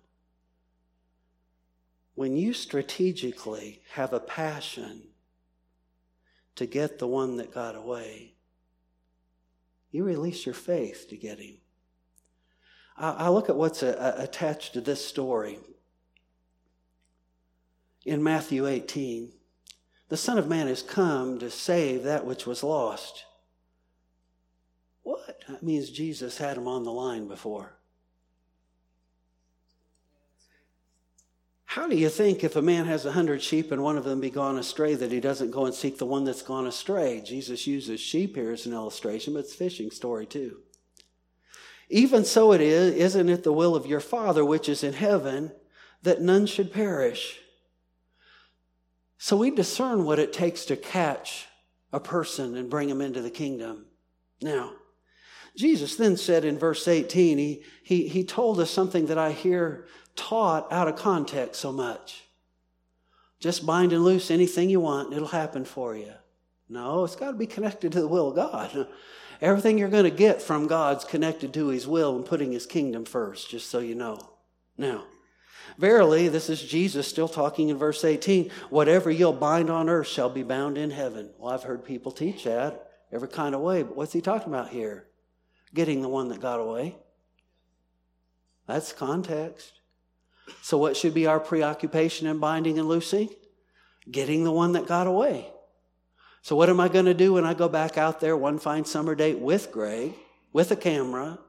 When you strategically have a passion to get the one that got away, you release your faith to get him. I, look at what's a, a, attached to this story. In Matthew 18, the Son of Man has come to save that which was lost. What? That means Jesus had him on the line before. How do you think if a man has a hundred sheep and one of them be gone astray that he doesn't go and seek the one that's gone astray? Jesus uses sheep here as an illustration, but it's a fishing story too. Even so it is, isn't it the will of your Father which is in heaven that none should perish? So we discern what it takes to catch a person and bring him into the kingdom. Now, Jesus then said in verse 18, he, he, he told us something that I hear taught out of context so much. Just bind and loose anything you want, it'll happen for you. No, it's got to be connected to the will of God. Everything you're going to get from God's connected to His will and putting His kingdom first, just so you know. Now, verily, this is Jesus still talking in verse 18 whatever you'll bind on earth shall be bound in heaven. Well, I've heard people teach that every kind of way, but what's He talking about here? Getting the one that got away. That's context. So, what should be our preoccupation in binding and loosing? Getting the one that got away. So, what am I going to do when I go back out there one fine summer date with Greg, with a camera?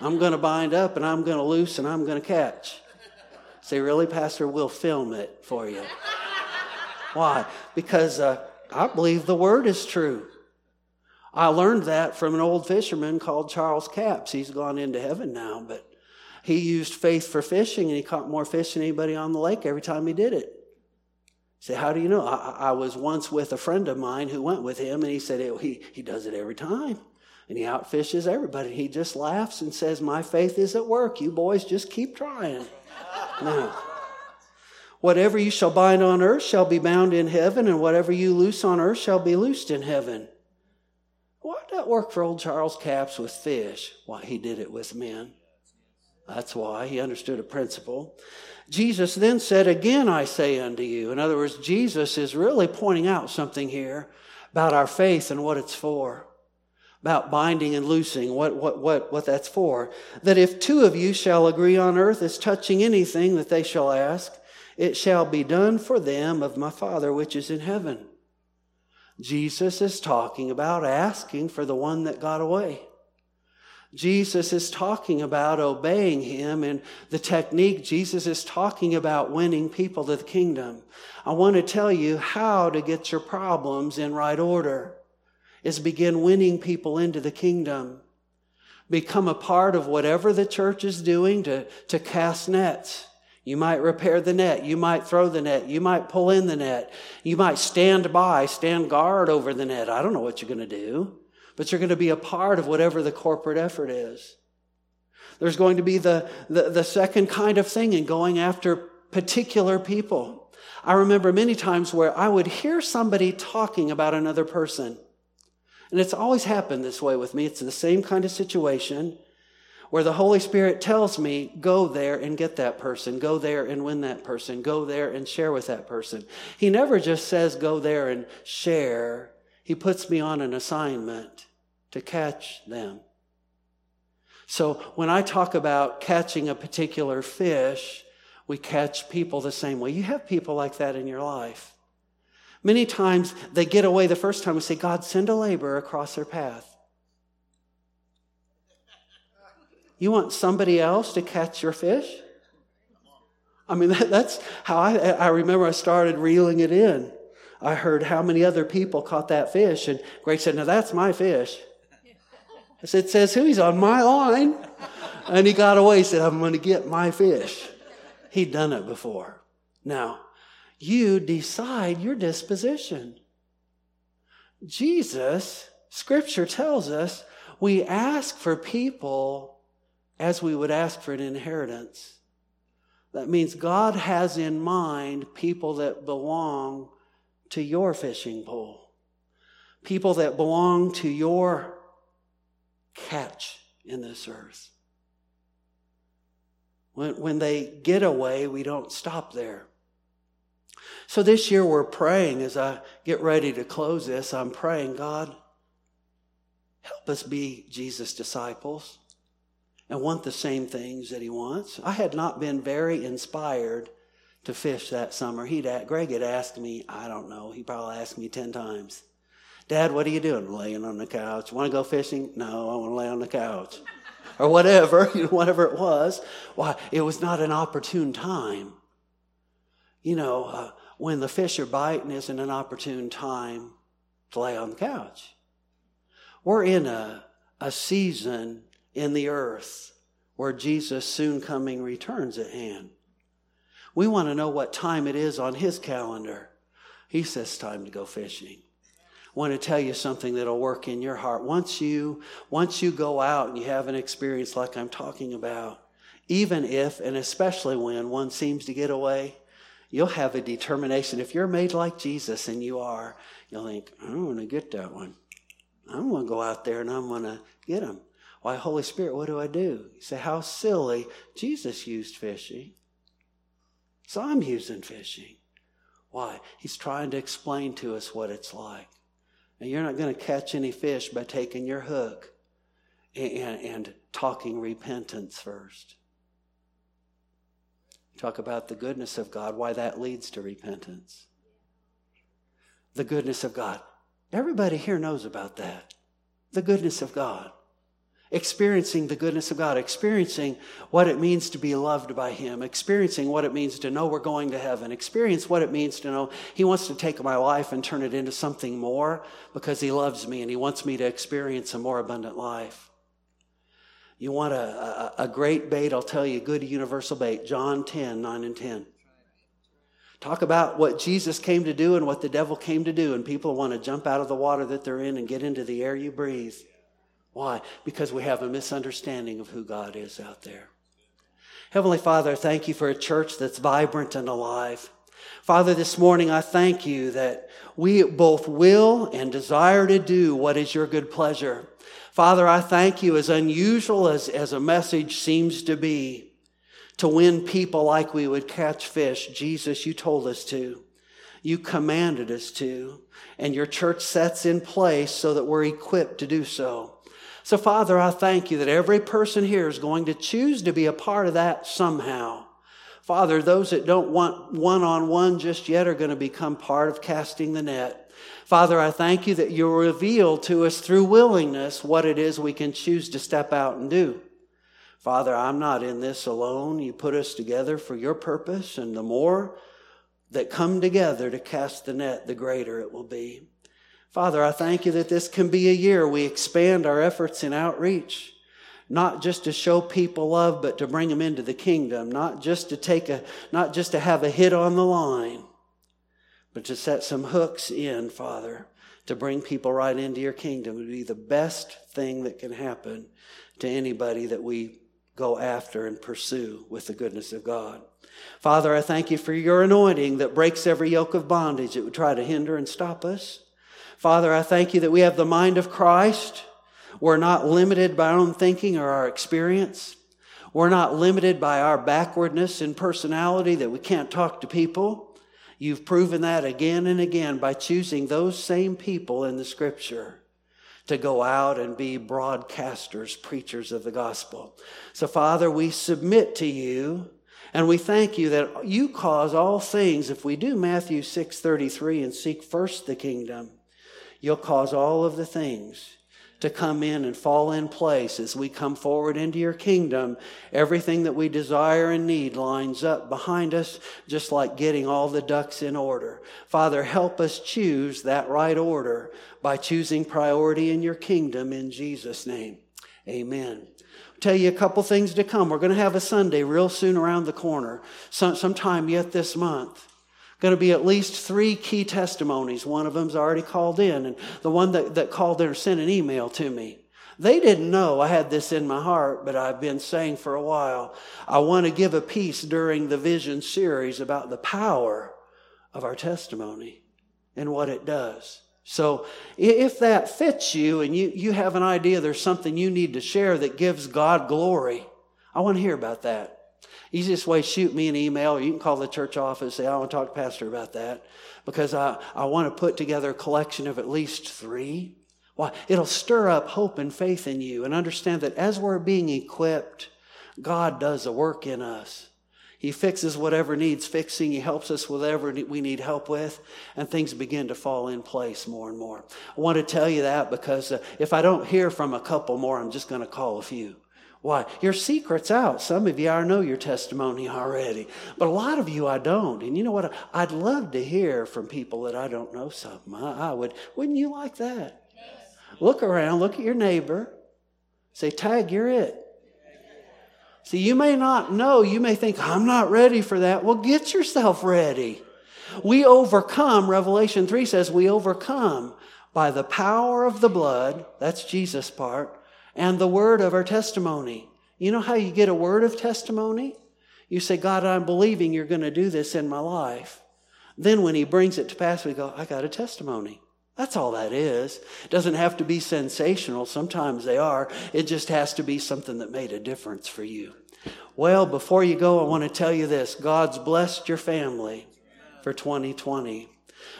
I'm going to bind up and I'm going to loose and I'm going to catch. Say, really, Pastor? We'll film it for you. Why? Because uh, I believe the word is true. I learned that from an old fisherman called Charles Capps. He's gone into heaven now, but he used faith for fishing and he caught more fish than anybody on the lake every time he did it. Say, how do you know? I, I, was once with a friend of mine who went with him and he said he, he does it every time. And he outfishes everybody. He just laughs and says, My faith is at work. You boys just keep trying. Now, whatever you shall bind on earth shall be bound in heaven, and whatever you loose on earth shall be loosed in heaven. Why that work for old Charles Capps with fish? Why, he did it with men. That's why he understood a principle. Jesus then said, Again I say unto you. In other words, Jesus is really pointing out something here about our faith and what it's for, about binding and loosing, what, what, what, what that's for. That if two of you shall agree on earth as touching anything that they shall ask, it shall be done for them of my Father which is in heaven. Jesus is talking about asking for the one that got away. Jesus is talking about obeying him and the technique Jesus is talking about winning people to the kingdom. I want to tell you how to get your problems in right order is begin winning people into the kingdom. Become a part of whatever the church is doing to, to cast nets. You might repair the net. You might throw the net. You might pull in the net. You might stand by, stand guard over the net. I don't know what you're going to do but you're going to be a part of whatever the corporate effort is. There's going to be the, the, the second kind of thing in going after particular people. I remember many times where I would hear somebody talking about another person. And it's always happened this way with me. It's the same kind of situation where the Holy Spirit tells me, go there and get that person, go there and win that person, go there and share with that person. He never just says, go there and share. He puts me on an assignment to catch them. So when I talk about catching a particular fish, we catch people the same way. You have people like that in your life. Many times they get away the first time and say, God, send a laborer across their path. You want somebody else to catch your fish? I mean, that, that's how I, I remember I started reeling it in. I heard how many other people caught that fish. And Greg said, Now that's my fish. I said, Says who? He's on my line. And he got away. He said, I'm going to get my fish. He'd done it before. Now, you decide your disposition. Jesus, scripture tells us, we ask for people as we would ask for an inheritance. That means God has in mind people that belong to your fishing pole, people that belong to your catch in this earth. When, when they get away, we don't stop there. So this year we're praying as I get ready to close this, I'm praying, God, help us be Jesus' disciples. and want the same things that he wants. I had not been very inspired to fish that summer. He'd Greg had asked me, I don't know, he probably asked me 10 times. Dad, what are you doing? Laying on the couch. Want to go fishing? No, I want to lay on the couch. or whatever, you know, whatever it was. Why, it was not an opportune time. You know, uh, when the fish are biting isn't an opportune time to lay on the couch. We're in a, a season in the earth where Jesus' soon coming returns at hand. We want to know what time it is on his calendar. He says time to go fishing. I want to tell you something that'll work in your heart. Once you, once you go out and you have an experience like I'm talking about, even if and especially when one seems to get away, you'll have a determination. If you're made like Jesus, and you are, you'll think, I'm going to get that one. I'm going to go out there and I'm going to get him. Why, Holy Spirit, what do I do? You say, How silly. Jesus used fishing. So I'm using fishing. Why? He's trying to explain to us what it's like. And you're not going to catch any fish by taking your hook and, and, and talking repentance first. Talk about the goodness of God, why that leads to repentance. The goodness of God. Everybody here knows about that. The goodness of God experiencing the goodness of God, experiencing what it means to be loved by Him, experiencing what it means to know we're going to heaven, experience what it means to know He wants to take my life and turn it into something more because He loves me and He wants me to experience a more abundant life. You want a, a, a great bait, I'll tell you, a good universal bait, John 10, 9 and 10. Talk about what Jesus came to do and what the devil came to do, and people want to jump out of the water that they're in and get into the air you breathe. Why? Because we have a misunderstanding of who God is out there. Heavenly Father, thank you for a church that's vibrant and alive. Father, this morning I thank you that we both will and desire to do what is your good pleasure. Father, I thank you, as unusual as, as a message seems to be, to win people like we would catch fish. Jesus, you told us to. You commanded us to. And your church sets in place so that we're equipped to do so. So, Father, I thank you that every person here is going to choose to be a part of that somehow. Father, those that don't want one on one just yet are going to become part of casting the net. Father, I thank you that you reveal to us through willingness what it is we can choose to step out and do. Father, I'm not in this alone. You put us together for your purpose, and the more that come together to cast the net, the greater it will be. Father, I thank you that this can be a year we expand our efforts in outreach, not just to show people love, but to bring them into the kingdom, not just to take a, not just to have a hit on the line, but to set some hooks in, Father, to bring people right into your kingdom would be the best thing that can happen to anybody that we go after and pursue with the goodness of God. Father, I thank you for your anointing that breaks every yoke of bondage that would try to hinder and stop us. Father, I thank you that we have the mind of Christ. We're not limited by our own thinking or our experience. We're not limited by our backwardness in personality that we can't talk to people. You've proven that again and again by choosing those same people in the scripture to go out and be broadcasters, preachers of the gospel. So, Father, we submit to you and we thank you that you cause all things, if we do Matthew 6:33 and seek first the kingdom, you'll cause all of the things to come in and fall in place as we come forward into your kingdom. Everything that we desire and need lines up behind us, just like getting all the ducks in order. Father, help us choose that right order by choosing priority in your kingdom in Jesus' name. Amen. Tell you a couple things to come. We're going to have a Sunday real soon around the corner, sometime yet this month going to be at least three key testimonies. One of them's already called in, and the one that, that called in sent an email to me. They didn't know I had this in my heart, but I've been saying for a while, I want to give a piece during the vision series about the power of our testimony and what it does. So if that fits you and you, you have an idea there's something you need to share that gives God glory, I want to hear about that. Easiest way, shoot me an email, you can call the church office, say, I want to talk to Pastor about that. Because I, I want to put together a collection of at least three. Why? It'll stir up hope and faith in you and understand that as we're being equipped, God does a work in us. He fixes whatever needs fixing. He helps us whatever we need help with, and things begin to fall in place more and more. I want to tell you that because uh, if I don't hear from a couple more, I'm just going to call a few. Why? Your secret's out. Some of you, I know your testimony already, but a lot of you, I don't. And you know what? I'd love to hear from people that I don't know something. I, I would. Wouldn't you like that? Yes. Look around, look at your neighbor, say, Tag, you're it. See, you may not know, you may think, I'm not ready for that. Well, get yourself ready. We overcome, Revelation 3 says, we overcome by the power of the blood, that's Jesus' part, and the word of our testimony. You know how you get a word of testimony? You say, God, I'm believing you're going to do this in my life. Then when he brings it to pass, we go, I got a testimony. That's all that is. It doesn't have to be sensational. Sometimes they are. It just has to be something that made a difference for you. Well, before you go, I want to tell you this God's blessed your family for 2020.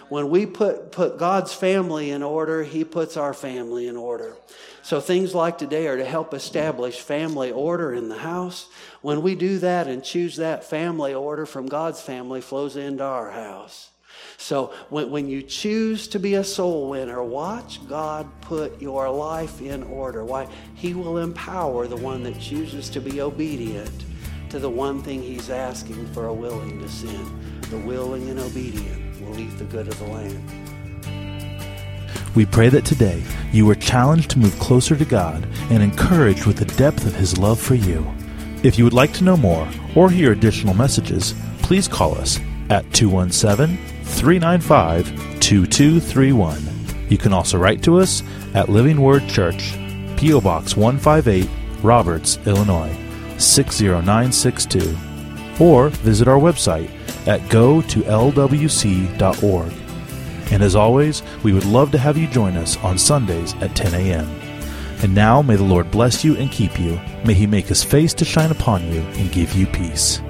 When we put, put God's family in order, He puts our family in order. So things like today are to help establish family order in the house. When we do that and choose that family order from God's family flows into our house. So when, when you choose to be a soul winner, watch God put your life in order. Why? He will empower the one that chooses to be obedient to the one thing he's asking for a willing to sin. The willing and obedient will eat the good of the land. We pray that today you are challenged to move closer to God and encouraged with the depth of His love for you. If you would like to know more or hear additional messages, please call us at 217 395 2231. You can also write to us at Living Word Church, P.O. Box 158, Roberts, Illinois 60962, or visit our website at go to lwc.org. And as always, we would love to have you join us on Sundays at 10 a.m. And now may the Lord bless you and keep you. May he make his face to shine upon you and give you peace.